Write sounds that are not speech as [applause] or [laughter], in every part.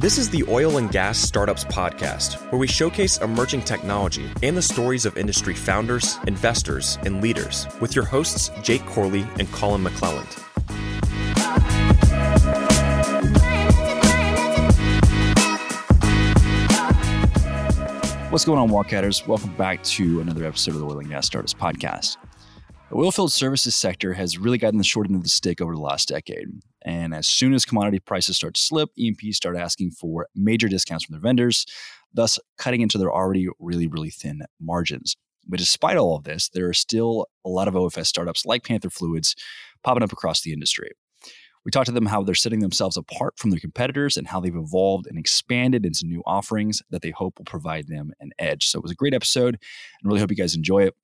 This is the Oil and Gas Startups Podcast, where we showcase emerging technology and the stories of industry founders, investors, and leaders with your hosts, Jake Corley and Colin McClelland. What's going on, Wildcatters? Welcome back to another episode of the Oil and Gas Startups Podcast. The oilfield services sector has really gotten the short end of the stick over the last decade. And as soon as commodity prices start to slip, E&Ps start asking for major discounts from their vendors, thus cutting into their already really, really thin margins. But despite all of this, there are still a lot of OFS startups like Panther Fluids popping up across the industry. We talked to them how they're setting themselves apart from their competitors and how they've evolved and expanded into new offerings that they hope will provide them an edge. So it was a great episode and really hope you guys enjoy it.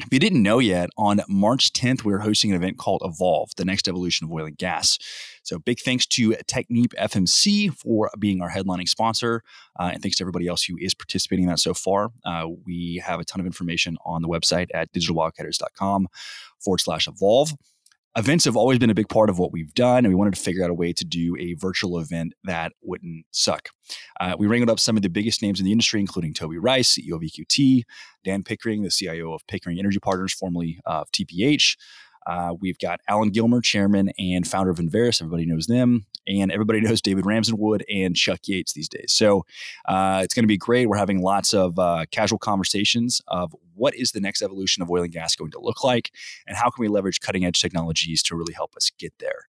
If you didn't know yet, on March 10th, we are hosting an event called Evolve, the next evolution of oil and gas. So, big thanks to Technip FMC for being our headlining sponsor. Uh, and thanks to everybody else who is participating in that so far. Uh, we have a ton of information on the website at digitalwildcatters.com forward slash evolve events have always been a big part of what we've done, and we wanted to figure out a way to do a virtual event that wouldn't suck. Uh, we wrangled up some of the biggest names in the industry, including Toby Rice, CEO of EQT, Dan Pickering, the CIO of Pickering Energy Partners, formerly of TPH. Uh, we've got Allen Gilmer, chairman and founder of Enverus. Everybody knows them. And everybody [laughs] knows David Ramsden-Wood and Chuck Yates these days. So uh, it's going to be great. We're having lots of uh, casual conversations of what is the next evolution of oil and gas going to look like, and how can we leverage cutting edge technologies to really help us get there.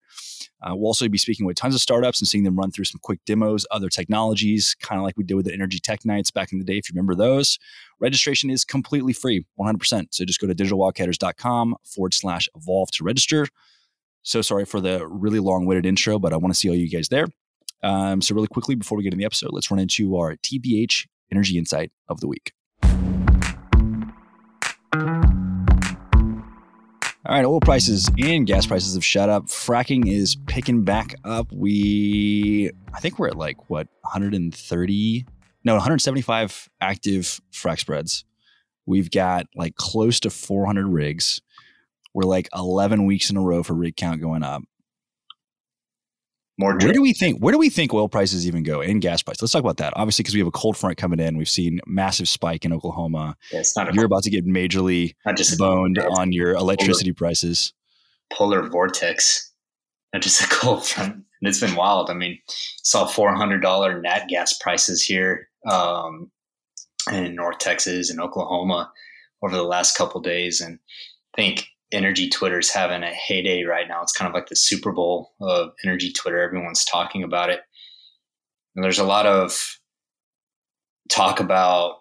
Uh, we'll also be speaking with tons of startups and seeing them run through some quick demos, other technologies, kind of like we did with the Energy Tech Nights back in the day, if you remember those. Registration is completely free, 100%. So just go to digitalwildcatters.com forward slash evolve to register. So sorry for the really long winded intro, but I want to see all you guys there. Um, so, really quickly, before we get in the episode, let's run into our TPH Energy Insight of the Week. All right, oil prices and gas prices have shot up. Fracking is picking back up. We, I think we're at like what 130, no, 175 active frac spreads. We've got like close to 400 rigs. We're like 11 weeks in a row for rig count going up. More where do we think where do we think oil prices even go and gas prices? Let's talk about that. Obviously, because we have a cold front coming in, we've seen massive spike in Oklahoma. Yeah, it's not You're about to get majorly not just boned on your electricity polar, prices. Polar vortex, not just a cold front. And it's been wild. I mean, saw four hundred dollar nat gas prices here um, in North Texas and Oklahoma over the last couple days, and I think energy Twitter's having a heyday right now. It's kind of like the Super Bowl of energy Twitter. Everyone's talking about it. And there's a lot of talk about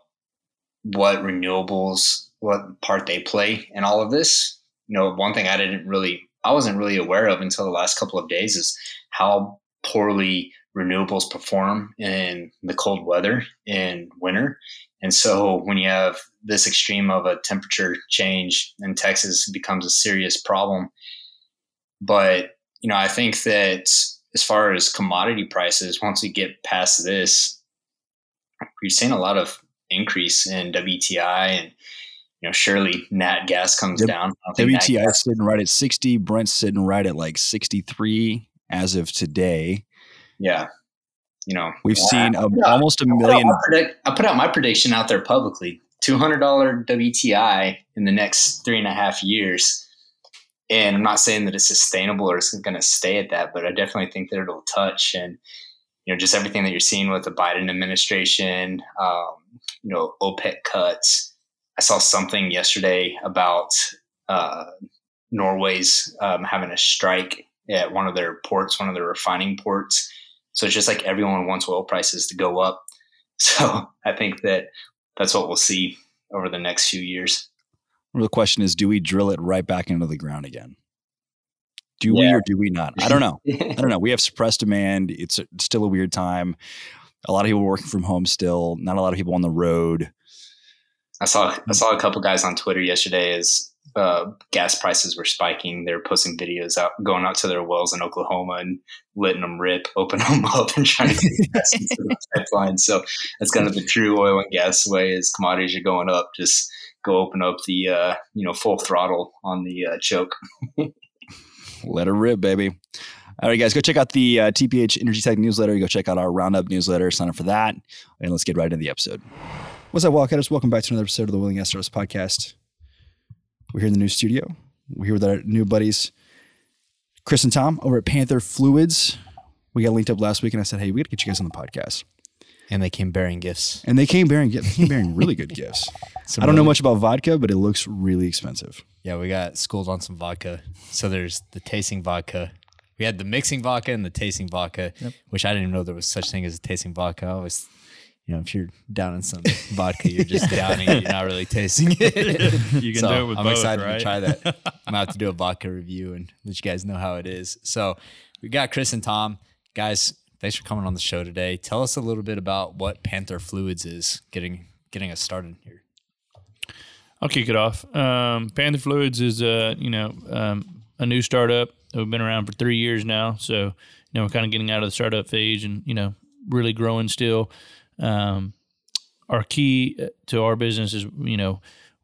what renewables, what part they play in all of this. You know, one thing I didn't really, I wasn't really aware of until the last couple of days is how poorly renewables perform in the cold weather in winter. And so when you have this extreme of a temperature change in Texas, becomes a serious problem. But, you know, I think that as far as commodity prices, once we get past this, we've seen a lot of increase in WTI and you know, surely nat gas comes w- down. WTI is sitting right at 60. Brent's sitting right at like 63 as of today. Yeah you know, we've seen a, almost a million. I put, predict, I put out my prediction out there publicly: two hundred dollar WTI in the next three and a half years. And I'm not saying that it's sustainable or it's going to stay at that, but I definitely think that it'll touch and you know just everything that you're seeing with the Biden administration, um, you know, OPEC cuts. I saw something yesterday about uh, Norway's um, having a strike at one of their ports, one of their refining ports so it's just like everyone wants oil prices to go up. [laughs] So I think that that's what we'll see over the next few years. Well, the question is, do we drill it right back into the ground again? Do yeah. we or do we not? I don't know. [laughs] I don't know. We have suppressed demand. It's, a, it's still a weird time. A lot of people working from home still. Not a lot of people on the road. I saw I mm. saw a couple guys on Twitter yesterday as uh, gas prices were spiking, they're posting videos out, going out to their wells in Oklahoma and letting them rip, [laughs] open them up, and trying to get gas into the [laughs] pipeline. So that's kind of the true oil and gas way. As commodities are going up, just go open up the uh, you know full throttle on the uh, choke. Let her rip, baby. All right, guys, go check out the uh, TPH Energy Tech newsletter. Go check out our Roundup newsletter. Sign up for that. And let's get right into the episode. What's up, Wildcatters? Welcome back to another episode of the Oil and Gas Startups Podcast. We're here in the new studio. We're here with our new buddies, Chris and Tom, over at Panther Fluids. We got linked up last week, and I said, "Hey, we got to get you guys on the podcast." And they came bearing gifts. And they came bearing, they came bearing really good [laughs] gifts. I don't know much about vodka, but it looks really expensive. Yeah, we got schooled on some vodka. So there's the tasting vodka. We had the mixing vodka and the tasting vodka, which I didn't even know there was such thing as a tasting vodka. I was, you know, if you're down in some vodka, you're just [laughs] downing it. You're not really tasting it. [laughs] You can [laughs] so do it with vodka. I'm both, excited right? to try that. I'm about to to do a vodka review and let you guys know how it is. So we got Chris and Tom. Guys, thanks for coming on the show today. Tell us a little bit about what Panther Fluids is getting getting us started here. I'll kick it off. Um, Panther Fluids is a you know um, a new startup. We've been around for three years now, so you know we're kind of getting out of the startup phase and you know really growing still. Um, our key uh, to our business is you know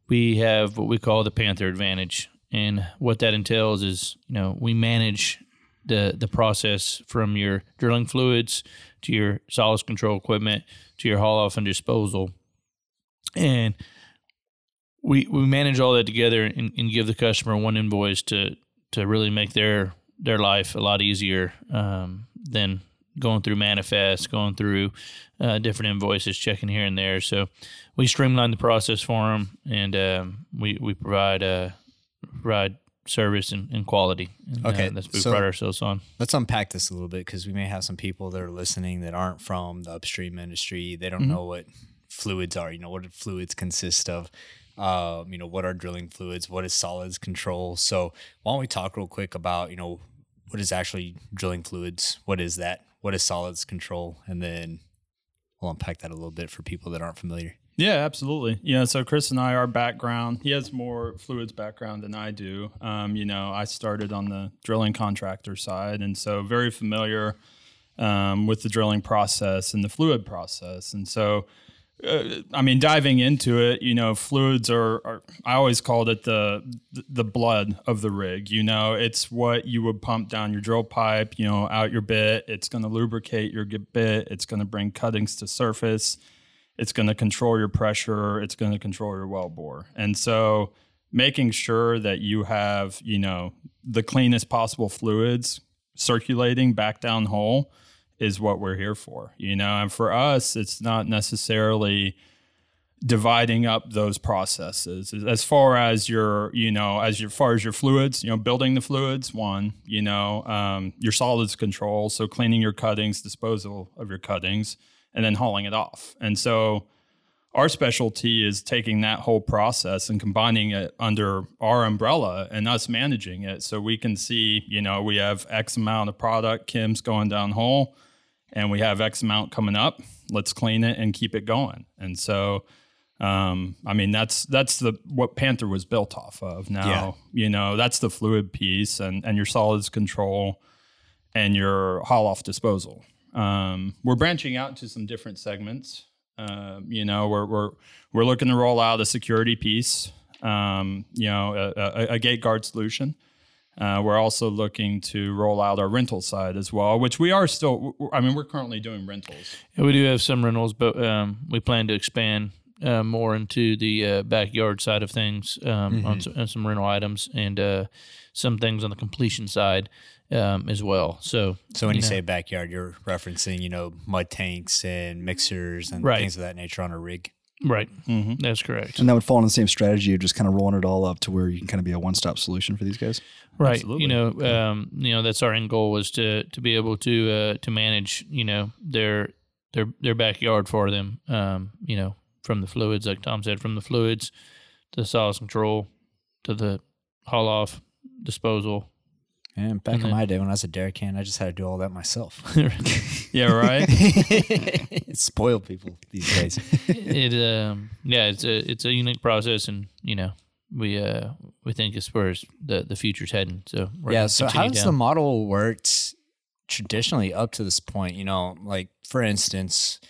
we have what we call the Panther Advantage, and what that entails is you know we manage the the process from your drilling fluids to your solids control equipment to your haul off and disposal, and we we manage all that together and, and give the customer one invoice to to really make their their life a lot easier um, than going through manifest, going through uh, different invoices, checking here and there. So we streamline the process for them, and um, we we provide uh, provide service and, and quality. And, Okay, uh, that's what we so- pride ourselves on. Let's unpack this a little bit because we may have some people that are listening that aren't from the upstream industry. They don't Mhm. know what fluids are. You know, what fluids consist of? Um, you know, what are drilling fluids? What is solids control? So, why don't we talk real quick about you know what is actually drilling fluids? What is that? What is solids control? And then we'll unpack that a little bit for people that aren't familiar. Yeah, absolutely. Yeah, so Chris and I, our background, he has more fluids background than I do. Um, you know, I started on the drilling contractor side, and so very familiar um, with the drilling process and the fluid process. And so, uh, I mean, diving into it, you know, fluids are, are I always called it the the blood of the rig. You know, it's what you would pump down your drill pipe, you know, out your bit. It's going to lubricate your bit. It's going to bring cuttings to surface it's going to control your pressure it's going to control your well bore and so making sure that you have you know the cleanest possible fluids circulating back down hole is what we're here for you know? And for us it's not necessarily dividing up those processes. As far as your you know as your, far as your fluids you know building the fluids one you know um, your solids control so cleaning your cuttings disposal of your cuttings and then hauling it off. And so our specialty is taking that whole process and combining it under our umbrella and us managing it so we can see you know we have x amount of product kim's going down hole and we have x amount coming up let's clean it and keep it going and so um, I mean that's that's the what Panther was built off of. Now Yeah. you know that's the fluid piece and and your solids control and your haul off disposal. Um, we're branching out to some different segments. Um, you know we're we're we're looking to roll out a security piece. Um, you know a, a, a gate guard solution. Uh, we're also looking to roll out our rental side as well, which we are still. I mean, we're currently doing rentals. Yeah, we do have some rentals, but um, we plan to expand uh, more into the uh, backyard side of things um, on, some, on some rental items and uh, some things on the completion side um, as well. So, So when you know, say backyard, you're referencing you know mud tanks and mixers and Right. things of that nature on a rig. Right, Mm-hmm. that's correct. And that would fall in the same strategy of just kind of rolling it all up to where you can kind of be a one stop solution for these guys. Right. Absolutely. You know, um, you know that's our end goal was to to be able to uh, to manage you know their their their backyard for them. Um, you know, from the fluids, like Tom said, from the fluids to the solids control to the haul off disposal. And back And in my day when I was a derrick hand, I just had to do all that myself. [laughs] [laughs] Yeah, right. [laughs] it spoiled people these days. it um yeah it's a it's a unique process and you know we uh we think as far as the the future's heading so yeah. So how continue down. the model worked traditionally up to this point? You know, like for instance,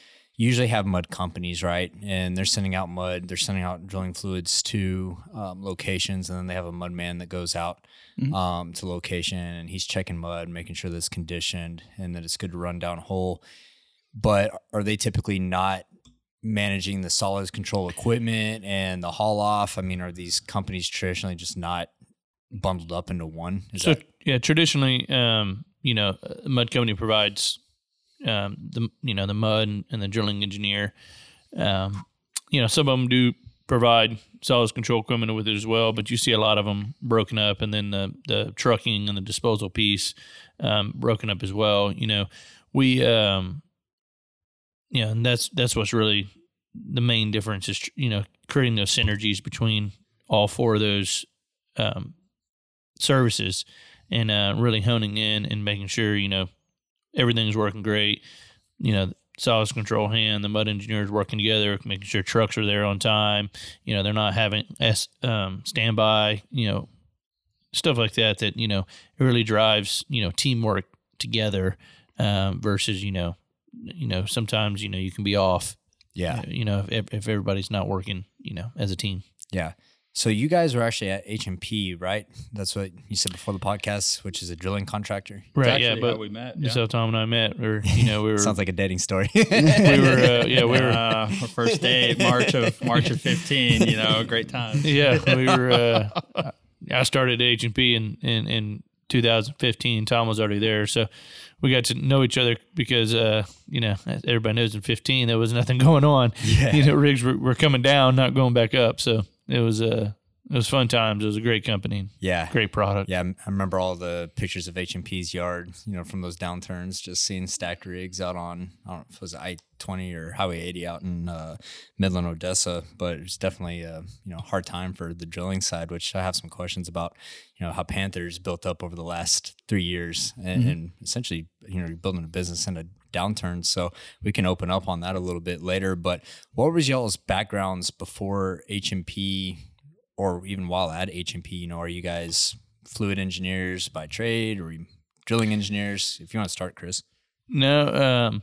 usually have mud companies, right? And they're sending out mud, they're sending out drilling fluids to um, locations, and then they have a mud man that goes out Mhm. um, to location and he's checking mud, making sure that it's conditioned and that it's good to run down hole. But are they typically not managing the solids control equipment and the haul off? I mean, are these companies traditionally just not bundled up into one? Is so that yeah, traditionally, um, you know, mud company provides um, the you know the mud and, and the drilling engineer. Um, you know, some of them do provide solids control equipment with it as well, but you see a lot of them broken up, and then the the trucking and the disposal piece um, broken up as well. You know, we um, yeah, and that's that's what's really the main difference is you know creating those synergies between all four of those um, services and uh, really honing in and making sure you know everything's working great. You know, solids control hand, the mud engineers working together, making sure trucks are there on time. You know, they're not having s um, standby. You know, stuff like that. That you know it really drives you know teamwork together um, versus you know you know sometimes you know you can be off. yeah, You know, if if everybody's not working, you know, as a team. yeah. So you guys were actually at H and P, right? That's what you said before the podcast, which is a drilling contractor. Right. Yeah. But how we met. Yeah. so Tom and I met, or you know, we [laughs] were Sounds like a dating story. [laughs] we were uh, [laughs] yeah we were uh, our first date, March of March of fifteen. You know, great time. yeah, we were. Uh, I started H and P in, in in 2015. Tom was already there, so we got to know each other because uh, you know everybody knows in 15 there was nothing going on. Yeah. You know, rigs were, were coming down, not going back up. So it was uh, it was fun times. It was a great company, yeah. great product. Yeah, I remember all the pictures of H and P's yard, you know, from those downturns, just seeing stacked rigs out on, I don't know if it was I 20 or Highway 80 out in uh, Midland, Odessa. But it was definitely a, you know, hard time for the drilling side, which I have some questions about, you know, how Panthers built up over the last three years and, and essentially, you know, you're building a business in a downturn. So we can open up on that a little bit later. But what was y'all's backgrounds before H and P or even while at H and P, you know, are you guys fluid engineers by trade or drilling engineers? If you want to start, Chris. No, um,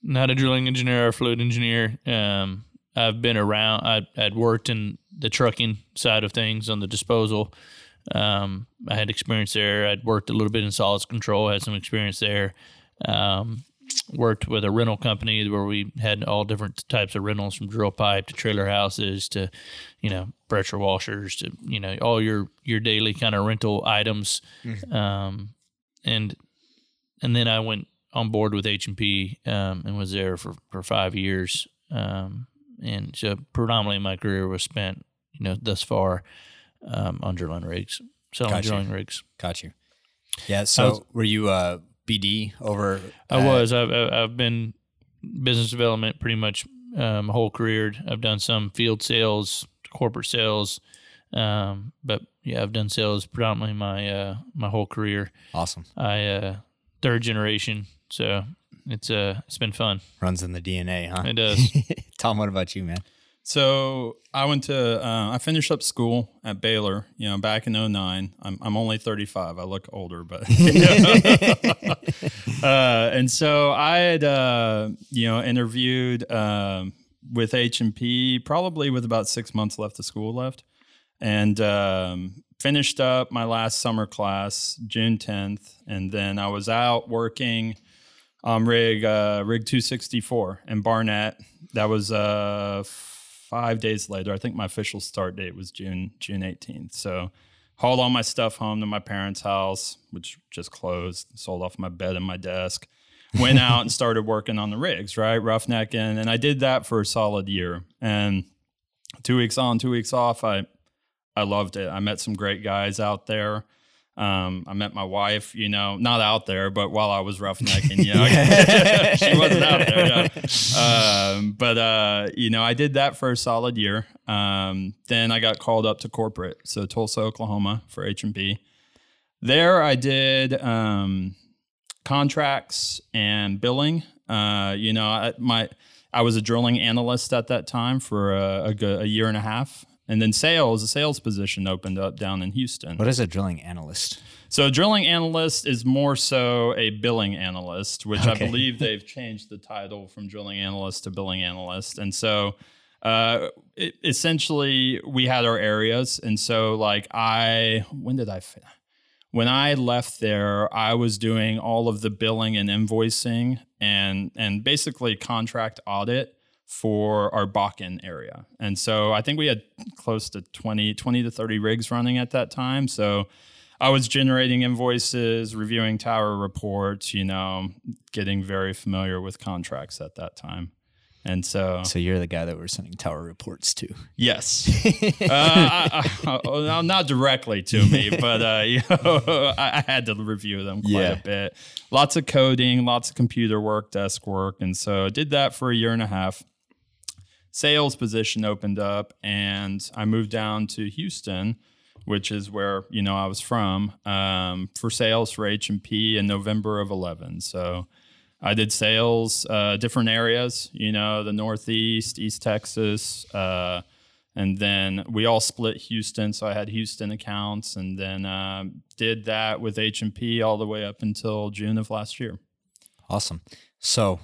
not a drilling engineer or fluid engineer. Um, I've been around. I, I'd worked in the trucking side of things on the disposal. Um, I had experience there. I'd worked a little bit in solids control. Had some experience there. Um, worked with a rental company where we had all different types of rentals, from drill pipe to trailer houses to, you know, pressure washers to you know all your your daily kind of rental items. Um, and and then I went on board with H and P um, and was there for, for five years. Um, and so predominantly my career was spent, you know, thus far um, on drilling rigs, selling drilling rigs. Got you. Yeah. So was- were you uh, BD over? I at- was. I've I've been business development pretty much um, my whole career. I've done some field sales, corporate sales, um, but yeah, I've done sales predominantly my uh, my whole career. Awesome. I uh, third generation, so it's uh it's been fun. Runs in the DNA, huh? It does. [laughs] Tom, what about you, man? So I went to uh, I finished up school at Baylor. You know, back in 09. I'm I'm only 35. I look older, but [laughs] [laughs] uh, and so I had uh, you know interviewed um, with H and P probably with about six months left of school left, and um, finished up my last summer class June 10th, and then I was out working on rig uh, rig 264 in Barnett. That was uh, five days later. I think my official start date was June June 18th. So hauled all my stuff home to my parents' house, which just closed. Sold off my bed and my desk. Went out and [laughs] started working on the rigs, right, roughnecking, and I did that for a solid year. And two weeks on, two weeks off, I I loved it. I met some great guys out there. Um, I met my wife, you know, not out there, but while I was roughnecking, [laughs] you know, [laughs] she wasn't out there. no. Um, but uh, you know, I did that for a solid year. Um, then I got called up to corporate, so Tulsa, Oklahoma, for H and P. There, I did um, contracts and billing. Uh, you know, I, my I was a drilling analyst at that time for a, a, a year and a half. And then sales, a sales position opened up down in Houston. What is a drilling analyst? So, a drilling analyst is more so a billing analyst, which I believe they've changed the title from drilling analyst to billing analyst. And so, uh, it, essentially, we had our areas. And so, like, I, when did I, when I left there, I was doing all of the billing and invoicing and, and basically contract audit for our Bakken area. And so I think we had close to 20, 20 to 30 rigs running at that time. So I was generating invoices, reviewing tower reports, you know, getting very familiar with contracts at that time. And so, So you're the guy that we're sending tower reports to. yes, uh, I, I, not directly to me, [laughs] but uh, you know, I, I had to review them quite Yeah. a bit. Lots of coding, lots of computer work, desk work, and so I did that for a year and a half. Sales position opened up, and I moved down to Houston, which is where you know I was from, um, for sales for H and P in November of eleven. So. I did sales, uh, different areas, you know, the Northeast, East Texas, uh, and then we all split Houston. So I had Houston accounts, and then uh, did that with H and P all the way up until June of last year. Awesome. So,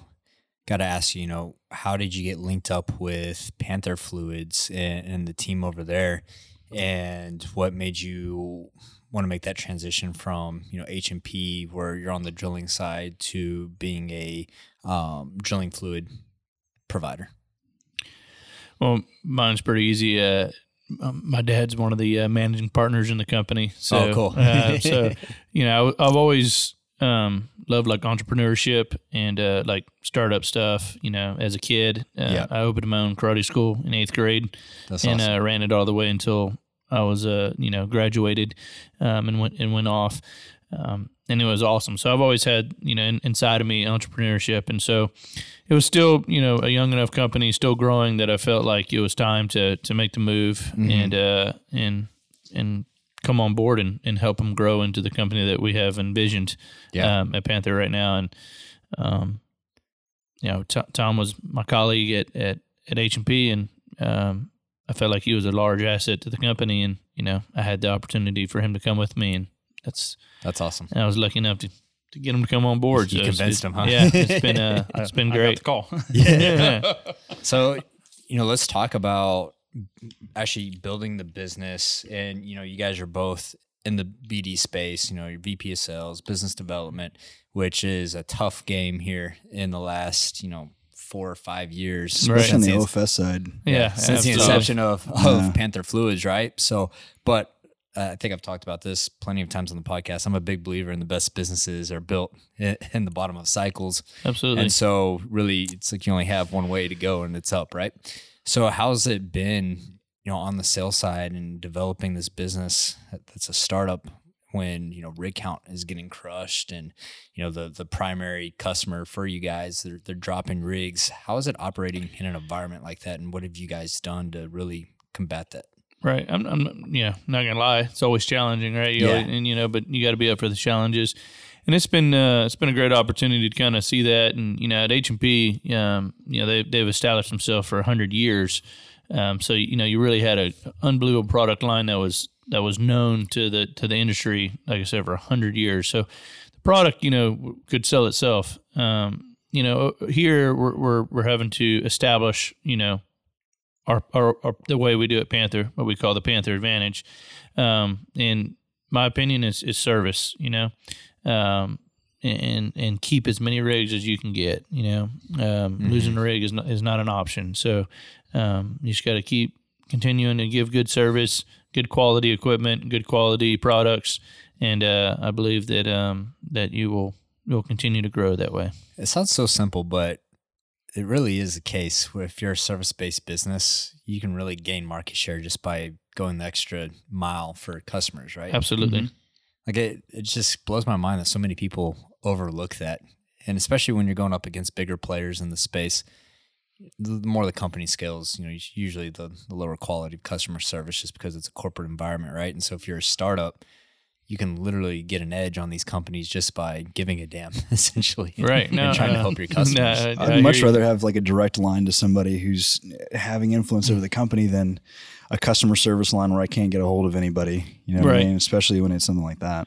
got to ask you, you know, how did you get linked up with Panther Fluids and, and the team over there, and what made you want to make that transition from you know H and P, where you're on the drilling side, to being a um, drilling fluid provider? Well, mine's pretty easy. Uh, um, my dad's one of the uh, managing partners in the company. So, Oh, cool. uh, so, [laughs] you know, I, I've always um, loved like entrepreneurship and uh, like startup stuff. You know, as a kid, uh, Yeah. I opened my own karate school in eighth grade That's and awesome. uh, ran it all the way until I was, uh, you know, graduated um, and went and went off. Um, and it was awesome. So I've always had, you know, in, inside of me entrepreneurship, and so it was still, you know, a young enough company, still growing that I felt like it was time to to make the move and uh, and and come on board and, and help them grow into the company that we have envisioned Yeah. um, at Panther right now. And um, you know, T- Tom was my colleague at at at H and P, and um, I felt like he was a large asset to the company, and you know, I had the opportunity for him to come with me, and that's That's awesome. and I was lucky enough to, to get him to come on board. You it's- convinced him, huh? Yeah, it's [laughs] been uh, it's been I got great. the call. Yeah. [laughs] So, you know, let's talk about actually building the business. And, you know, you guys are both in the BD space, you know, your VP of sales, business development, which is a tough game here in the last, you know, four or five years. Right. Especially on the OFS side. yeah, since the inception of, of Yeah. Panther Fluids, right? So, but uh, I think I've talked about this plenty of times on the podcast. I'm a big believer in the best businesses are built in, in the bottom of cycles. Absolutely. And so, really, it's like you only have one way to go, and it's up, right? So, how's it been, you know, on the sales side and developing this business that's a startup when you know rig count is getting crushed, and you know the the primary customer for you guys they're they're dropping rigs. How is it operating in an environment like that, and what have you guys done to really combat that? Right. I'm, I'm yeah, not gonna lie. It's always challenging, right? You Yeah. always- and you know, but you got to be up for the challenges. And it's been uh, it's been a great opportunity to kind of see that. And you know, at H and P, um, you know, they they've established themselves for hundred years. Um, so you know, you really had a unbelievable product line that was that was known to the to the industry, like I said, for hundred years. So the product, you know, could sell itself. Um, you know, here we're, we're we're having to establish, you know, our, our, our the way we do it Panther, what we call the Panther Advantage. Um, in my opinion, is is service. You know, um, and and keep as many rigs as you can get. You know, um, losing a rig is not, is not an option. So um, you just got to keep continuing to give good service, good quality equipment, good quality products, and uh, I believe that um, that you will you'll continue to grow that way. It sounds so simple, but it really is the case where if you're a service based business, you can really gain market share just by going the extra mile for customers, right? Absolutely. Like it, it just blows my mind that so many people overlook that. And especially when you're going up against bigger players in the space, the more the company scales, you know, usually the, the lower quality of customer service just because it's a corporate environment, right? And so if you're a startup, you can literally get an edge on these companies just by giving a damn, [laughs] essentially. Right. No, and trying to uh, help your customers. [laughs] no, I I'd much rather have like a direct line to somebody who's having influence over the company than a customer service line where I can't get a hold of anybody. You know what Right. I mean? Especially when it's something like that.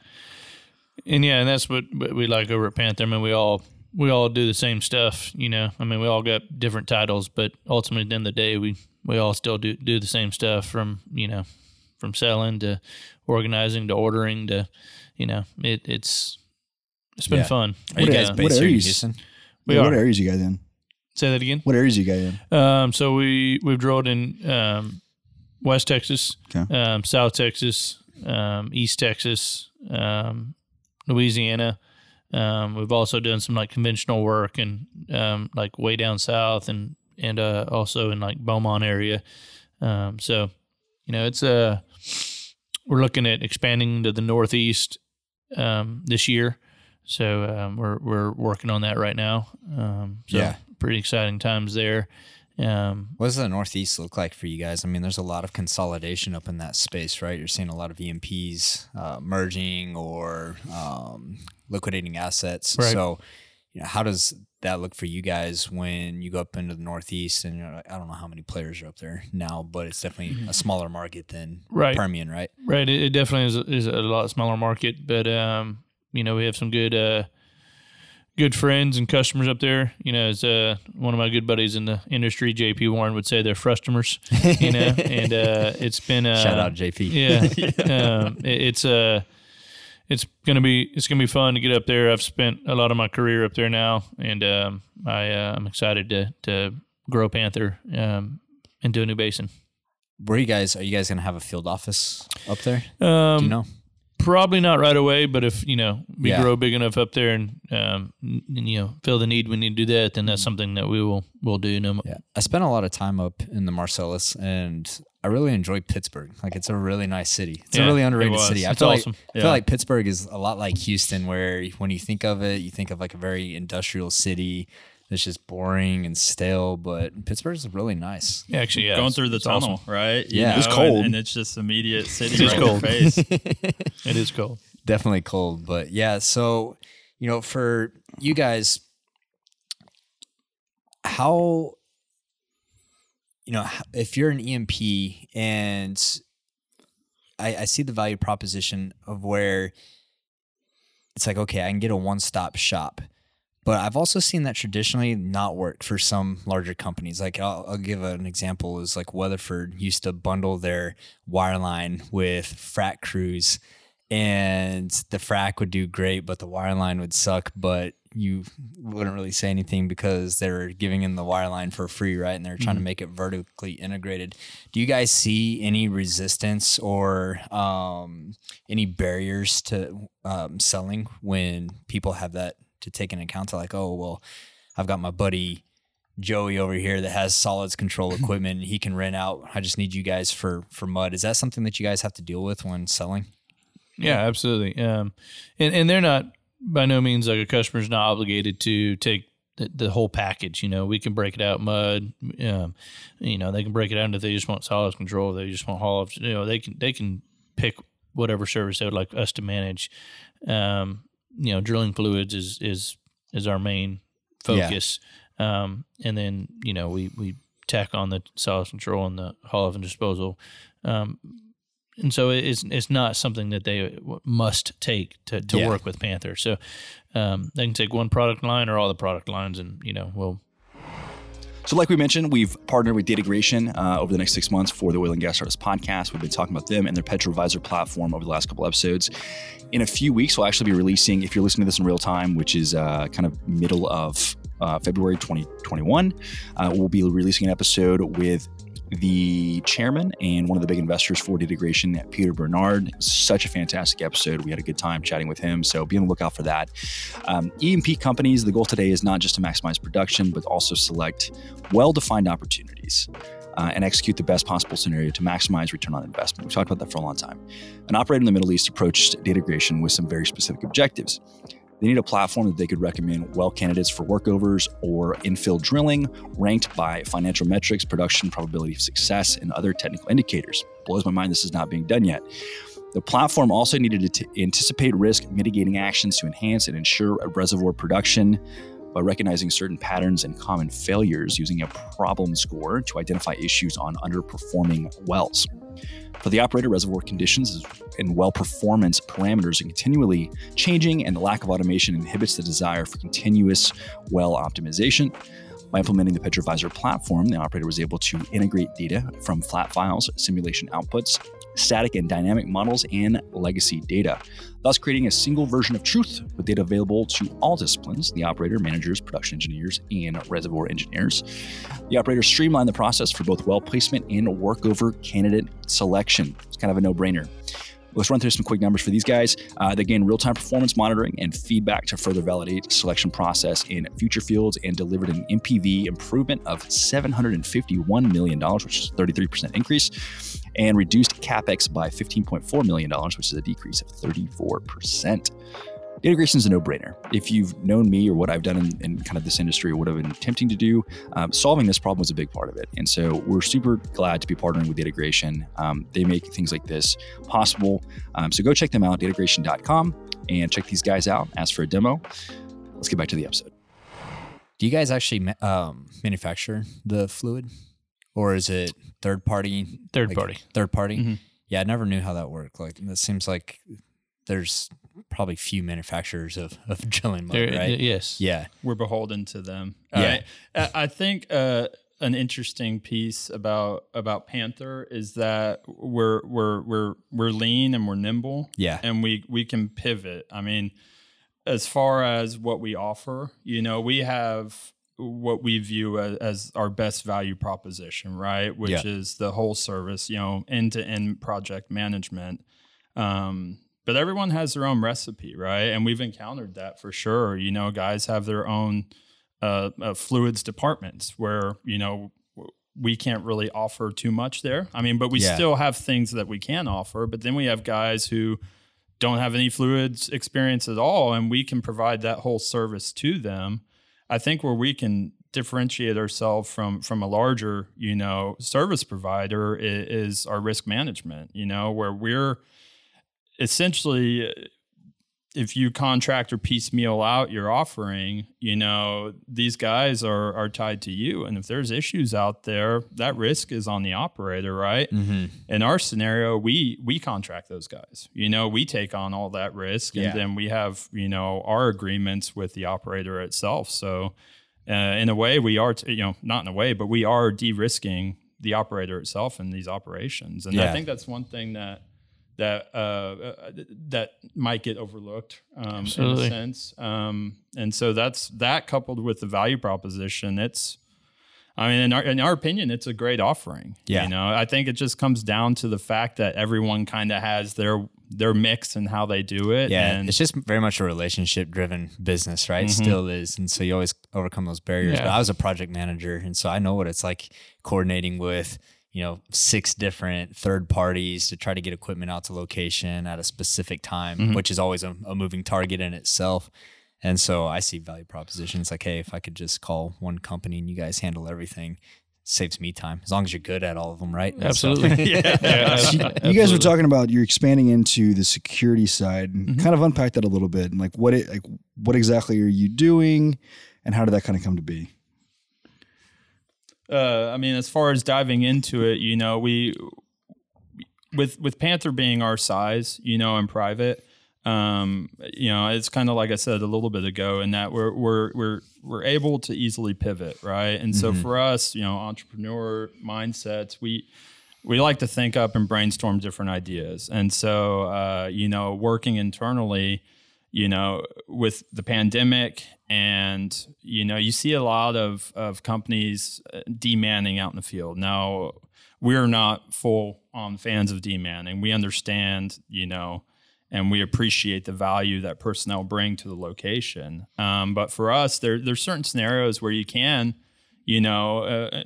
And yeah, and that's what, what we like over at Panther. I mean, we all we all do the same stuff, you know. I mean, we all got different titles, but ultimately, at the end of the day, we we all still do do the same stuff from you know from selling to organizing to ordering to you know it, it's it's been Yeah. fun. Are you guys uh, based here in areas? We What are. areas you guys in? Say that again. What areas you guys in? Um, so we we've drilled in um, West Texas, Okay. um, South Texas, um, East Texas, um, Louisiana. Um, we've also done some like conventional work and um, like way down south and and uh, also in like Beaumont area. Um, so you know it's uh we're looking at expanding to the Northeast um, this year. So um, we're we're working on that right now. Um, so Yeah. pretty exciting times there. Um, What does the Northeast look like for you guys? I mean, there's a lot of consolidation up in that space, right? You're seeing a lot of E&Ps uh, merging or um, liquidating assets. Right. So, you know, how does that look for you guys when you go up into the Northeast? And know, I don't know how many players are up there now, but it's definitely a [laughs] smaller market than Right. Permian, right? Right. It, it definitely is, is a lot smaller market, but um, you know, we have some good uh, good friends and customers up there. You know, as uh, one of my good buddies in the industry, JP Warren would say, they're frustomers. You know, [laughs] and uh, it's been uh, Shout out JP. Yeah, [laughs] um, it, it's uh, it's gonna be it's gonna be fun to get up there. I've spent a lot of my career up there now, and um, I uh, I'm excited to to grow Panther um, into a new basin. Where you guys are you guys gonna have a field office up there? Um, Do you know? Probably not right away, but if you know we Yeah. grow big enough up there and um, n- you know feel the need we need to do that, then that's something that we will will do. No, Yeah, I spent a lot of time up in the Marcellus, and I really enjoy Pittsburgh. Like, it's a really nice city. It's Yeah, a really underrated city. I It's feel awesome. like I feel like Pittsburgh is a lot like Houston, where when you think of it, you think of like a very industrial city that's just boring and stale. But Pittsburgh is really nice. actually, yeah, going through the tunnel, awesome. right? You Yeah. It's cold. and, and it's just immediate [laughs] city It is right in your cold. face. [laughs] It is cold. Definitely cold, but yeah. So, you know, for you guys, how, you know, if you're an E&P and I, I see the value proposition of where it's like, okay, I can get a one stop shop. But I've also seen that traditionally not work for some larger companies. Like I'll, I'll give an example is like Weatherford used to bundle their wireline with frac crews and the frac would do great, but the wireline would suck. But you wouldn't really say anything because they're giving in the wireline for free, right? And they're trying to make it vertically integrated. Do you guys see any resistance or um, any barriers to um, selling when people have that to take into account? To like, oh well, I've got my buddy Joey over here that has solids control [laughs] equipment and he can rent out. I just need you guys for for mud. Is that something that you guys have to deal with when selling? Yeah, absolutely. Um, and and they're not by no means like a customer's not obligated to take the, the whole package. You know, we can break it out mud. Um, you know, they can break it out if they just want solids control. They just want haul off. You know, they can they can pick whatever service they would like us to manage. Um, you know, drilling fluids is is is our main Yeah. focus. Um, and then you know we we tack on the solids control and the haul off and disposal. Um, and so it's it's not something that they must take to, to Yeah. work with Panther. So um, they can take one product line or all the product lines, and you know, we'll So, like we mentioned, we've partnered with Datagration uh, over the next six months for the Oil and Gas Startups podcast. We've been talking about them and their PetroVisor platform over the last couple episodes. In a few weeks, we'll actually be releasing, if you're listening to this in real time, which is uh, kind of middle of uh, February 2021, uh, we'll be releasing an episode with the chairman and one of the big investors for Datagration, Peter Bernard. Such a fantastic episode. We had a good time chatting with him. So be on the lookout for that. Um, E&P companies, the goal today is not just to maximize production, but also select well defined opportunities. Uh, and execute the best possible scenario to maximize return on investment. We've talked about that for a long time. An operator in the Middle East approached Datagration with some very specific objectives. They need a platform that they could recommend well candidates for workovers or infill drilling, ranked by financial metrics, production probability of success, and other technical indicators. Blows my mind this is not being done yet. The platform also needed to anticipate risk mitigating actions to enhance and ensure reservoir production by recognizing certain patterns and common failures using a problem score to identify issues on underperforming wells. For the operator, reservoir conditions and well performance parameters are continually changing, and the lack of automation inhibits the desire for continuous well optimization. By implementing the PetroVisor platform, the operator was able to integrate data from flat files, simulation outputs, static and dynamic models, and legacy data, thus creating a single version of truth with data available to all disciplines the operator, managers, production engineers, and reservoir engineers. The operator streamlined the process for both well placement and workover candidate selection. It's kind of a no brainer. Let's run through some quick numbers for these guys. Uh, they gain real-time performance monitoring and feedback to further validate selection process in future fields and delivered an NPV improvement of $751 million, which is a 33% increase and reduced capex by $15.4 million, which is a decrease of 34%. Integration is a no-brainer. If you've known me or what I've done in, in kind of this industry or what I've been attempting to do, um, solving this problem was a big part of it. And so we're super glad to be partnering with Datagration. Um, they make things like this possible. Um, so go check them out, datagration.com, and check these guys out. Ask for a demo. Let's get back to the episode. Do you guys actually um, manufacture the fluid? Or is it third party? Third like party. Third party. Mhm. Yeah, I never knew how that worked. Like it seems like there's probably few manufacturers of of [laughs] drilling mud, There- right? Yes. Yeah. we're beholden to them. Yeah. I, I think uh, an interesting piece about about Panther is that we're we're we're we're lean and we're nimble, Yeah. and we we can pivot. I mean, as far as what we offer, you know, we have what we view as, as our best value proposition, right? Which Yeah. is the whole service, you know, end to end project management. Um, but everyone has their own recipe, right? And we've encountered that for sure. You know, guys have their own uh, uh, fluids departments where you know we can't really offer too much there. I mean, but we Yeah. still have things that we can offer. But then we have guys who don't have any fluids experience at all, and we can provide that whole service to them. I think where we can differentiate ourselves from from a larger, you know, service provider is, is our risk management. You know, where we're essentially if you contract or piecemeal out your offering, you know, these guys are are tied to you. And if there's issues out there, that risk is on the operator, right? Mm-hmm. In our scenario, we we contract those guys. You know, we take on all that risk and then we have, you know, our agreements with the operator itself. So uh, in a way we are, t- you know, not in a way, but we are de-risking the operator itself in these operations. And I think that's one thing that that uh, uh, that might get overlooked um, in a sense. Um, and so that's that coupled with the value proposition. It's, I mean, in our, in our opinion, it's a great offering. Yeah. you know, I think it just comes down to the fact that everyone kind of has their their mix and how they do it. Yeah, and it's just very much a relationship driven business, right? Mhm. Still is. And so you always overcome those barriers. Yeah. But I was a project manager. And so I know what it's like coordinating with, you know, six different third parties to try to get equipment out to location at a specific time, Mhm. which is always a, a moving target in itself. And so I see value propositions like, hey, if I could just call one company and you guys handle everything, saves me time as long as you're good at all of them, right? And so- Absolutely. [laughs] Yeah. Yeah, So you- you guys were talking about you're expanding into the security side. and Mhm. Kind of unpack that a little bit, and like what it like what exactly are you doing, and how did that kind of come to be? Uh, I mean, as far as diving into it, you know, we with with Panther being our size, you know, in private, um, you know, it's kind of like I said a little bit ago, in that we're we're we're we're able to easily pivot, right? And so Mhm. for us, you know, entrepreneur mindsets, we we like to think up and brainstorm different ideas, and so uh, you know, working internally you know, with the pandemic and, you know, you see a lot of, of companies demanning out in the field. Now, we're not full on fans of demanning. We understand, you know, and we appreciate the value that personnel bring to the location. Um, but for us, there, there's certain scenarios where you can, you know, uh,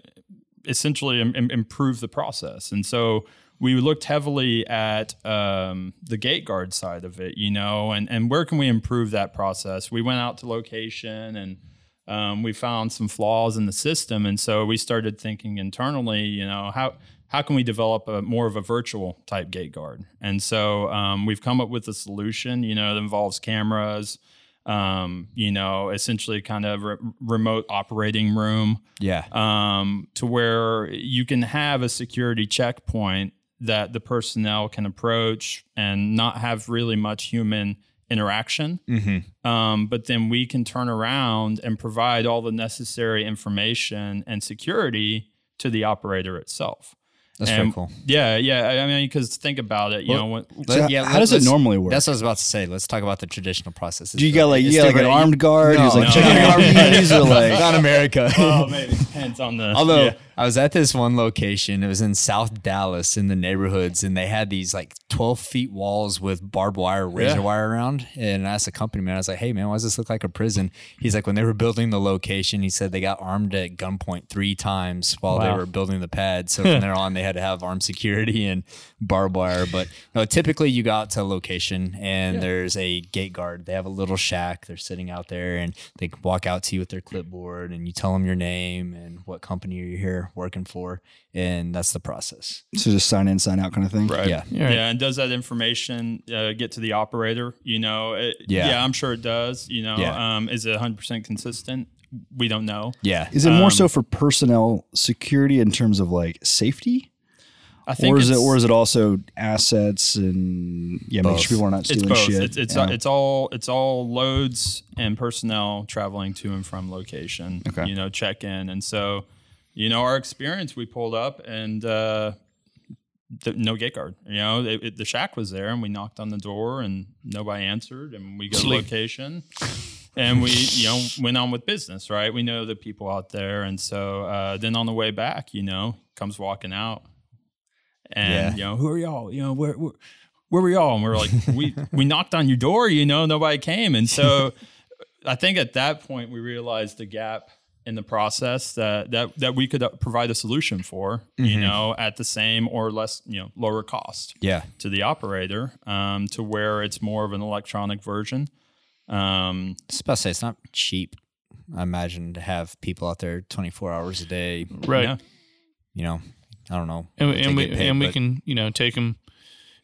essentially im- improve the process. And so we looked heavily at um, the gate guard side of it, you know, and, and where can we improve that process? We went out to location and um, we found some flaws in the system. And so we started thinking internally, you know, how, how can we develop a more of a virtual type gate guard? And so um, we've come up with a solution, you know, that involves cameras, um, you know, essentially kind of re- remote operating room Yeah. um, to where you can have a security checkpoint that the personnel can approach and not have really much human interaction. Mm-hmm. Um, but then we can turn around and provide all the necessary information and security to the operator itself. That's And- very cool. Yeah, yeah. I mean, because think about it. You Well, know, when, So yeah, how let- does it normally work? That's what I was about to say. Let's talk about the traditional process. Do you got like you It's like an armed guard who's No, like no. checking your keys or like not America. well, maybe depends on the. Although yeah. I was at this one location, it was in South Dallas in the neighborhoods, and they had these like 12 feet walls with barbed wire, razor Yeah. wire around. And I asked the company man, I was like, hey man, why does this look like a prison? He's like, when they were building the location, he said they got armed at gunpoint three times while they were building the pad. So [laughs] from there on, they had to have armed security and barbed wire. But no, typically you go out to a location and there's a gate guard. They have a little shack. They're sitting out there and they walk out to you with their clipboard and you tell them your name and what company are you're here working for. And that's the process. so just sign in, sign out kind of thing. Right. Yeah. Yeah. Yeah, and does that information uh, get to the operator? You know, it, Yeah. yeah. I'm sure it does. You know, Yeah. um, is it 100 percent consistent? We don't know. Yeah. Is it more Um, so for personnel security in terms of like safety, I think or is it or is it also assets and yeah, make sure people are not it's stealing both. shit? It's it's, Yeah. it's all it's all loads and personnel traveling to and from location. Okay. You know, check in, and so you know our experience. We pulled up and uh, th- no gate guard. You know, it, it- the shack was there, and we knocked on the door, and nobody answered, and we go to Sleep. location. And we, you know, went on with business, right? We know the people out there, and so uh, then on the way back, you know, comes walking out, and Yeah. you know, who are y'all? You know, where, where where were y'all? And we are like, we we [laughs] knocked on your door, you know, nobody came. And so I think at that point we realized the gap in the process that that that we could uh, provide a solution for, you know, at the same or less, you know, lower cost Yeah. to the operator, um, to where it's more of an electronic version. Um, It's about to say it's not cheap. I imagine to have people out there 24 hours a day, Right. yeah. you know, I don't know. and, what we- they and we paid, and we can you know take them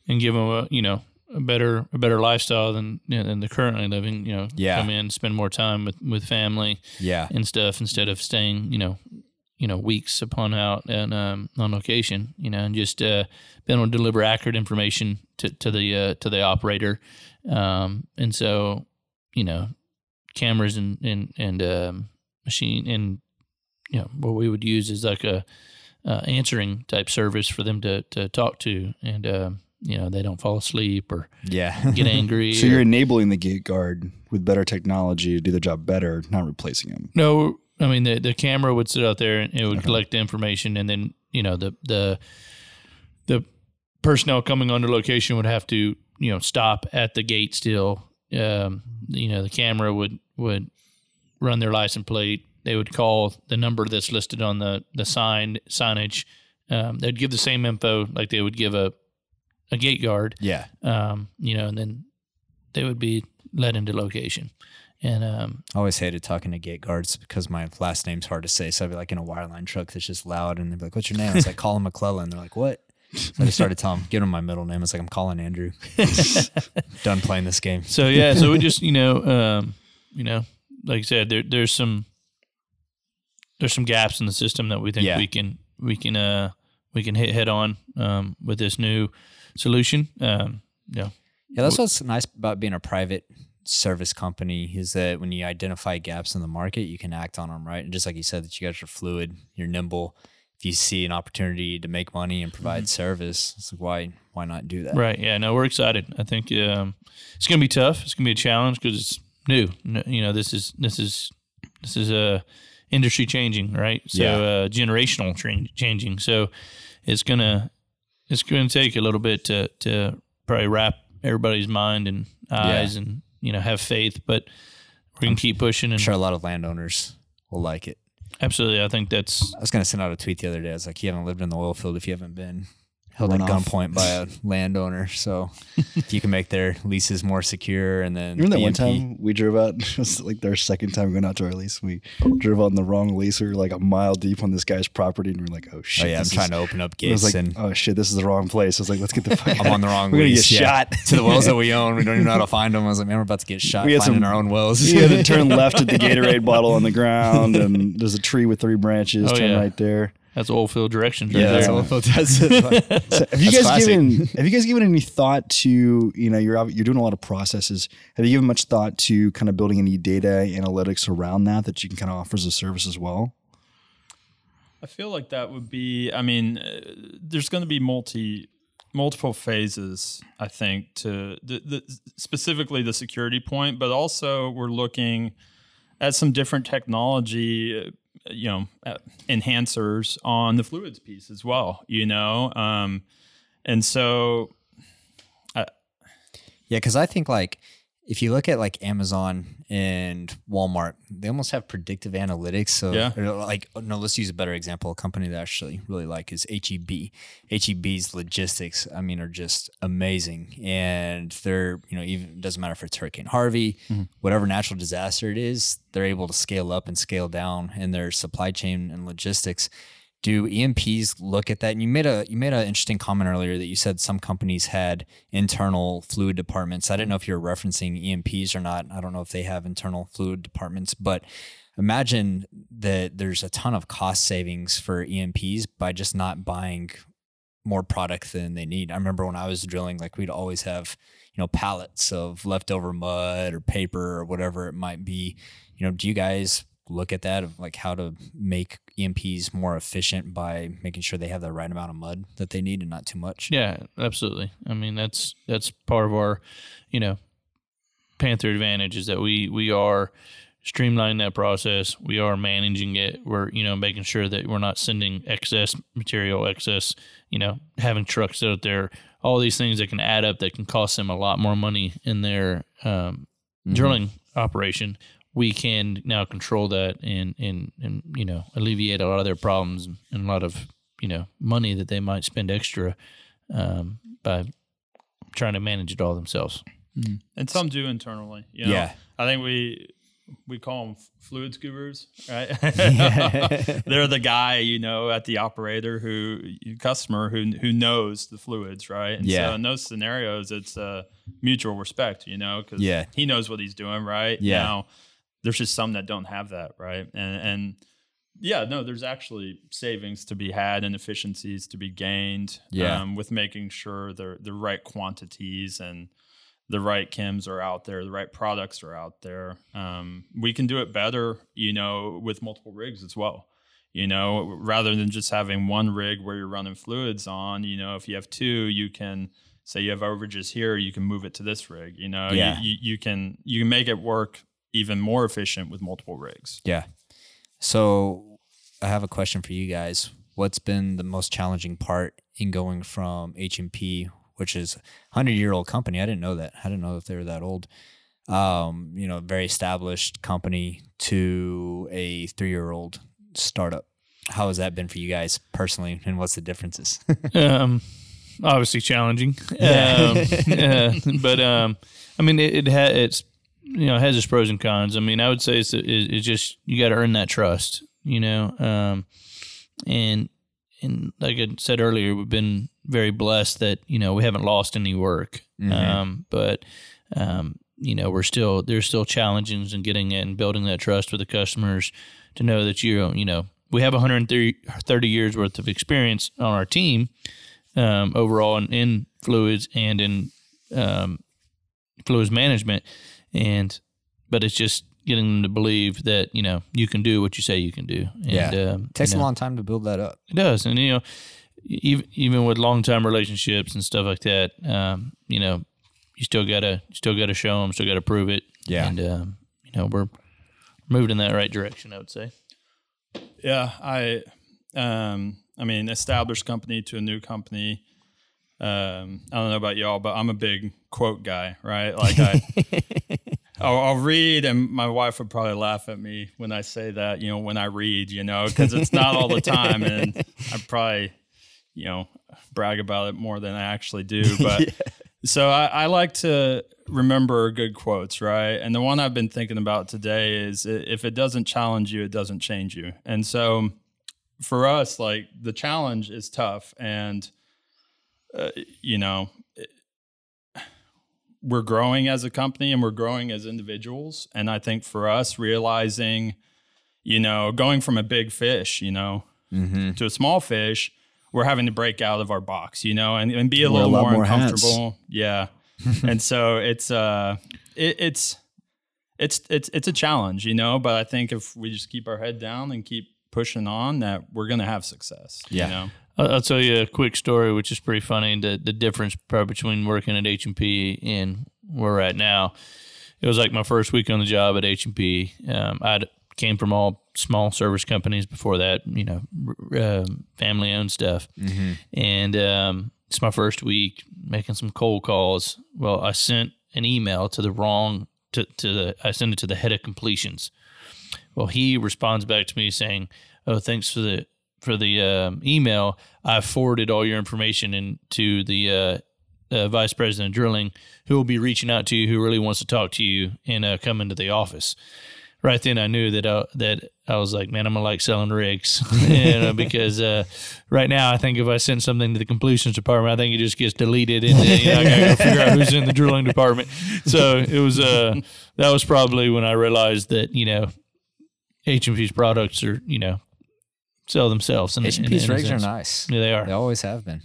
and give them a you know a better a better lifestyle than you know, than they're currently living. You know, Yeah. come in, spend more time with with family Yeah. and stuff instead of staying you know you know weeks upon out and um, on location. You know, and just uh, being able to deliver accurate information to to the uh, to the operator. Um, and so you know, cameras and and and um, machine and you know what we would use is like a uh, answering type service for them to to talk to, and um, you know they don't fall asleep or Yeah. get [laughs] angry. so or- you're enabling the gate guard with better technology to do their job better, not replacing them. no, I mean the the camera would sit out there and it would collect the information, and then you know the the the personnel coming onto location would have to you know stop at the gate still. Um, you know the camera would would run their license plate. They would call the number that's listed on the the sign signage. Um, they'd give the same info like they would give a a gate guard. yeah. Um, you know, and then they would be led into location. And um, I always hated talking to gate guards because my last name's hard to say. So I'd be like in a wireline truck that's just loud, and they'd be like, "What's your name?" I was like, "Colin McClellan." They're like, "What?" So I just started telling them, "Give them my middle name. It's like, "I'm Colin Andrew." [laughs] Done playing this game. So yeah, so we just you know, um, you know, like I said, there there's some there's some gaps in the system that we think Yeah. we can we can uh we can hit head on um, with this new solution. Um, yeah, Yeah, that's what's nice about being a private service company is that when you identify gaps in the market, you can act on them, right? And just like you said, that you guys are fluid, you're nimble. If you see an opportunity to make money and provide service, it's like why why not do that? right. Yeah, no, we're excited. I think um, it's gonna be tough. It's gonna be a challenge because it's new. No- You know, this is this is this is a uh, industry changing, right? So Yeah. uh, generational tra- changing. So it's gonna it's gonna take a little bit to to probably wrap everybody's mind and eyes and you know have faith, but we're gonna keep pushing I'm and sure a lot of landowners will like it. absolutely. I think that's I was gonna send out a tweet the other day. I was like, "You haven't lived in the oil field if you haven't been held at gunpoint by a [laughs] landowner. So if you can make their leases more secure and then Remember that one time we drove out? [laughs] It was like our second time going out to our lease. We drove on the wrong lease. We were like a mile deep on this guy's property, and we are like, "Oh, oh shit!" Oh yeah, I'm this trying to open up gates like, and "Oh shit, this is the wrong place." I was like, "Let's get the [laughs] fuck." I'm out. on the wrong We're gonna lease. get yeah. shot. to the wells that we own. We don't even know how to find them. I was like, man, we're about to get shot We had finding some- our own wells. We had to turn left at the Gatorade bottle on the ground, and there's a tree with three branches. Oh, turn yeah. right there. That's oil field directions right Yeah, there. that's all. that's So have you That's guys classic. given Have you guys given any thought to you know you're you're doing a lot of processes? Have you given much thought to kind of building any data analytics around that that you can kind of offer as a service as well? I feel like that would be. I mean, uh, there's going to be multi multiple phases. I think to the, the specifically the security point, but also we're looking at some different technology. Uh, you know, uh, enhancers on the fluids piece as well. You know, um, and so Yeah, because I think like if you look at like Amazon and Walmart, they almost have predictive analytics. So Yeah. like no, let's use a better example. A company that I actually really like is HEB. HEB's logistics, I mean, are just amazing, and they're you know even it doesn't matter if it's Hurricane Harvey, mm-hmm. whatever natural disaster it is, they're able to scale up and scale down in their supply chain and logistics do E&Ps look at that? And you made a you made an interesting comment earlier that you said some companies had internal fluid departments. I didn't know if you were referencing E&Ps or not. I don't know if they have internal fluid departments, but imagine that there's a ton of cost savings for E&Ps by just not buying more product than they need. I remember when I was drilling, like we'd always have, you know, pallets of leftover mud or paper or whatever it might be. You know, do you guys look at that of like how to make E&Ps more efficient by making sure they have the right amount of mud that they need and not too much? Yeah, absolutely. I mean, that's that's part of our, you know, Panther advantage is that we we are streamlining that process. We are managing it. We're you know making sure that we're not sending excess material, excess, you know, having trucks out there. All these things that can add up that can cost them a lot more money in their um, drilling operation. We can now control that and and and you know alleviate a lot of their problems and a lot of you know money that they might spend extra um, by trying to manage it all themselves. and some do internally. You know? Yeah. I think we we call them fluids gurus, right? [laughs] [laughs] They're the guy you know at the operator who customer who who knows the fluids, right? And Yeah. So in those scenarios, it's uh, mutual respect, you know, because Yeah. he knows what he's doing, right? Yeah. Now, there's just some that don't have that, right? And and yeah, no, there's actually savings to be had and efficiencies to be gained. Yeah. Um, with making sure the the right quantities and the right chems are out there, the right products are out there. Um, we can do it better, you know, with multiple rigs as well. You know, rather than just having one rig where you're running fluids on, you know, if you have two, you can say you have overages here, you can move it to this rig. You know, You- you, you can you can make it work even more efficient with multiple rigs. Yeah. So I have a question for you guys. What's been the most challenging part in going from H&P, which is a hundred year old company? I didn't know that. I didn't know that they were that old. Um, you know, very established company to a three year old startup. How has that been for you guys personally, and what's the differences? [laughs] um, obviously challenging. Um, uh, but um, I mean, it, it ha- it's you know it has its pros and cons. I mean, I would say it's it's just you got to earn that trust, you know. Um, and and like I said earlier, we've been very blessed that you know we haven't lost any work. Um, but um, you know we're still there's still challenges in getting it and building that trust with the customers to know that you you know we have 130 30 years worth of experience on our team um, overall in, in fluids and in um, fluids management, and but it's just getting them to believe that you know you can do what you say you can do. And, Yeah. um, takes you a long time to build that up. It does, and you know, even even with long time relationships and stuff like that, um, you know, you still gotta you still gotta show them, still gotta prove it. Yeah. and um, you know we're moving in that right direction. I would say. Yeah, I, um, I mean, established company to a new company. Um, I don't know about y'all, but I'm a big quote guy, right? Like I, [laughs] I'll, I'll read, and my wife would probably laugh at me when I say that. You know, when I read, you know, because it's not all the time, and I probably, you know, brag about it more than I actually do. [laughs] But so I, I like to remember good quotes, right? And the one I've been thinking about today is if it doesn't challenge you, it doesn't change you. And so for us, like the challenge is tough. And, uh, you know, we're growing as a company and we're growing as individuals. And I think for us, realizing, you know, going from a big fish, you know, Mm-hmm. to a small fish, we're having to break out of our box, you know, and, and be a Wear a little lot more more hats. uncomfortable. Yeah. [laughs] and so it's uh it, it's it's it's it's a challenge, you know, but I think if we just keep our head down and keep pushing on that we're gonna have success. Yeah. You know? I'll, I'll tell you a quick story, which is pretty funny. The the difference probably between working at H and P and where we're at now. It was like my first week on the job at H and P. Um, I came from all small service companies before that, you know, uh, family owned stuff, and um, it's my first week making some cold calls. Well, I sent an email to the wrong to to the I sent it to the head of completions. Well, he responds back to me saying, "Oh, thanks for the for the um, email. I forwarded all your information into the uh, uh, vice president of drilling, who will be reaching out to you, who really wants to talk to you and uh, come into the office." Right then, I knew that I, that I was like, "Man, I'm gonna like selling rigs," [laughs] you know, because uh, right now I think if I send something to the completions department, I think it just gets deleted, and then, you know, I gotta go figure out who's in the drilling department. So it was uh, that was probably when I realized that you know H and P's products are you know sell themselves. In, H and in- P's rigs are nice. Yeah, they are. They always have been.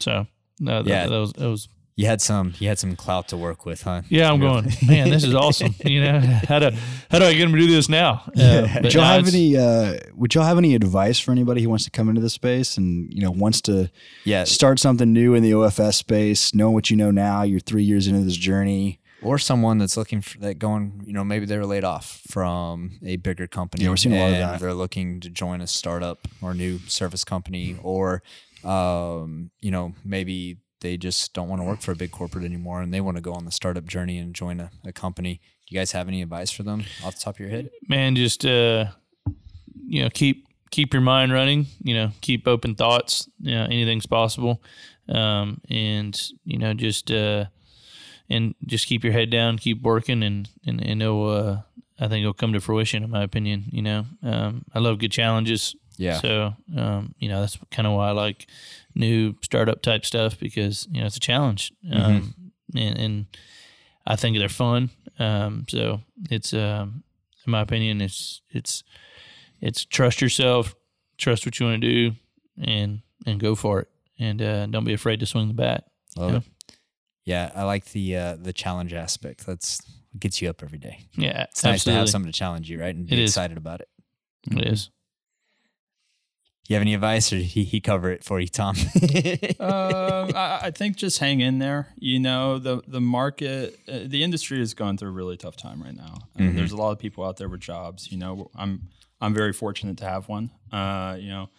So no, that, Yeah. that was that was. You had some. You had some clout to work with, huh? Yeah, I'm going. [laughs] Man, this is awesome. [laughs] You know how do how do I get them to do this now? [laughs] Uh, but Would y'all no, have any? Uh, would y'all have any advice for anybody who wants to come into the space and you know wants to Yeah. start something new in the OFS space, knowing what you know now? You're three years into this journey. Or someone that's looking for that going, you know, maybe they were laid off from a bigger company. Yeah, we're seeing a lot of and that. They're looking to join a startup or new service company, or, um, you know, maybe they just don't want to work for a big corporate anymore and they want to go on the startup journey and join a, a company. Do you guys have any advice for them off the top of your head? man, just uh, you know, keep keep your mind running. You know, keep open thoughts. You know, anything's possible, um, and you know, just uh, and just keep your head down, keep working, and and and it'll. Uh, I think it'll come to fruition, in my opinion. You know, um, I love good challenges. Yeah. So, um, you know, that's kind of why I like new startup type stuff because you know it's a challenge, um, and, and I think they're fun. Um, so it's, um, in my opinion, it's it's it's trust yourself, trust what you want to do, and and go for it, and uh, don't be afraid to swing the bat. Love Yeah. it. Yeah, I like the uh, the challenge aspect. That's gets you up every day. Yeah, It's nice to have absolutely. something to challenge you, right? And It be is. excited about it. It is. You have any advice, or he he cover it for you, Tom? [laughs] um, I, I think just hang in there. You know, the the market, uh, the industry is going through a really tough time right now. Uh, There's a lot of people out there with jobs. You know, I'm I'm very fortunate to have one. Uh, you know,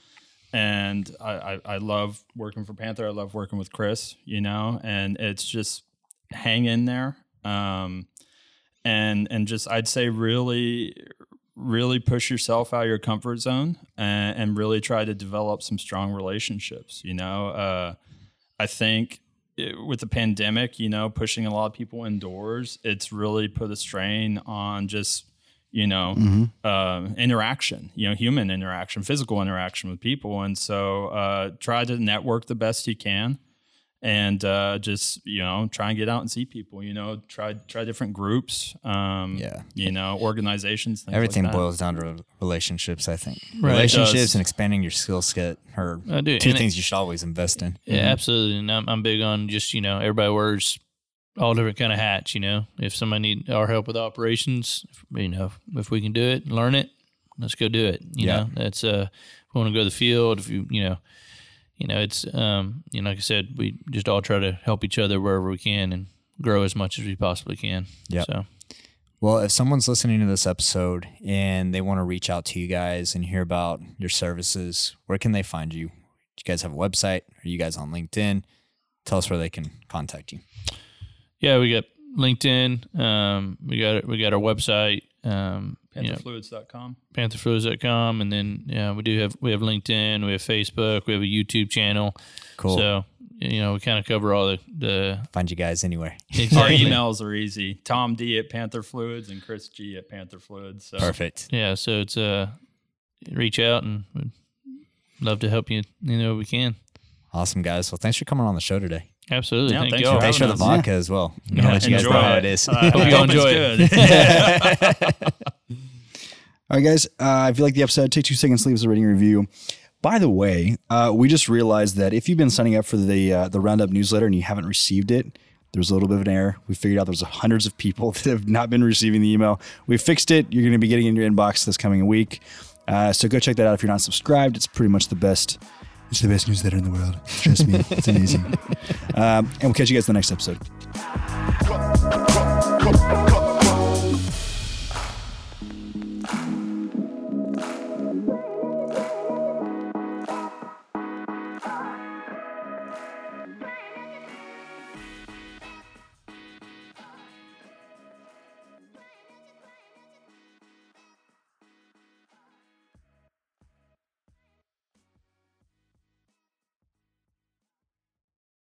and I, I I love working for Panther. I love working with Chris. You know, and it's just hang in there. Um, and and just I'd say really really push yourself out of your comfort zone and, and really try to develop some strong relationships. You know, uh, I think it, with the pandemic, you know, pushing a lot of people indoors, it's really put a strain on just you know um, interaction, you know, human interaction, physical interaction with people, and so uh, try to network the best you can. And uh, just you know, try and get out and see people. You know, try try different groups. Um, Yeah. you know, organizations. Things Everything like that. boils down to relationships, I think. Right. relationships and expanding your skill set are I do. two And it- things you should always invest in. Yeah, absolutely. And I'm, I'm big on just, you know, everybody wears all different kind of hats, you know. If somebody need our help with operations, if, you know, if we can do it, learn it, let's go do it. You Yeah. know, that's uh if we want to go to the field, if you you know, you know, it's um, you know, like I said, we just all try to help each other wherever we can and grow as much as we possibly can. Yeah. So Well, if someone's listening to this episode and they want to reach out to you guys and hear about your services, where can they find you? Do you guys have a website? Are you guys on LinkedIn? Tell us where they can contact you. Yeah, we got LinkedIn, um, we got we got our website, um, you know, Pantherfluids.com. pantherfluids.com and then yeah we do have we have linkedin we have facebook we have a youtube channel Cool. so you know we kind of cover all the the Find you guys anywhere. Our emails are easy. Tom D at Panther Fluids and Chris G at Panther Fluids. So Perfect. yeah so it's uh reach out and we'd love to help you you know we can Awesome, guys. Well, thanks for coming on the show today. Absolutely Yeah, thank thanks y'all for Thanks for the having us. vodka as well. Yeah, I'll let you guys enjoy know how it. it is. [laughs] Uh, Hope you enjoy good. [laughs] [laughs] All right, guys. Uh, if you like the episode, take two seconds, leave us a rating review. By the way, uh, we just realized that if you've been signing up for the uh, the Roundup newsletter and you haven't received it, there's a little bit of an error. We figured out there's hundreds of people that have not been receiving the email. We fixed it. You're going to be getting it in your inbox this coming week. Uh, so go check that out if you're not subscribed. It's pretty much the best. It's the best news newsletter in the world. Trust me, it's amazing. [laughs] Um, and we'll catch you guys in the next episode.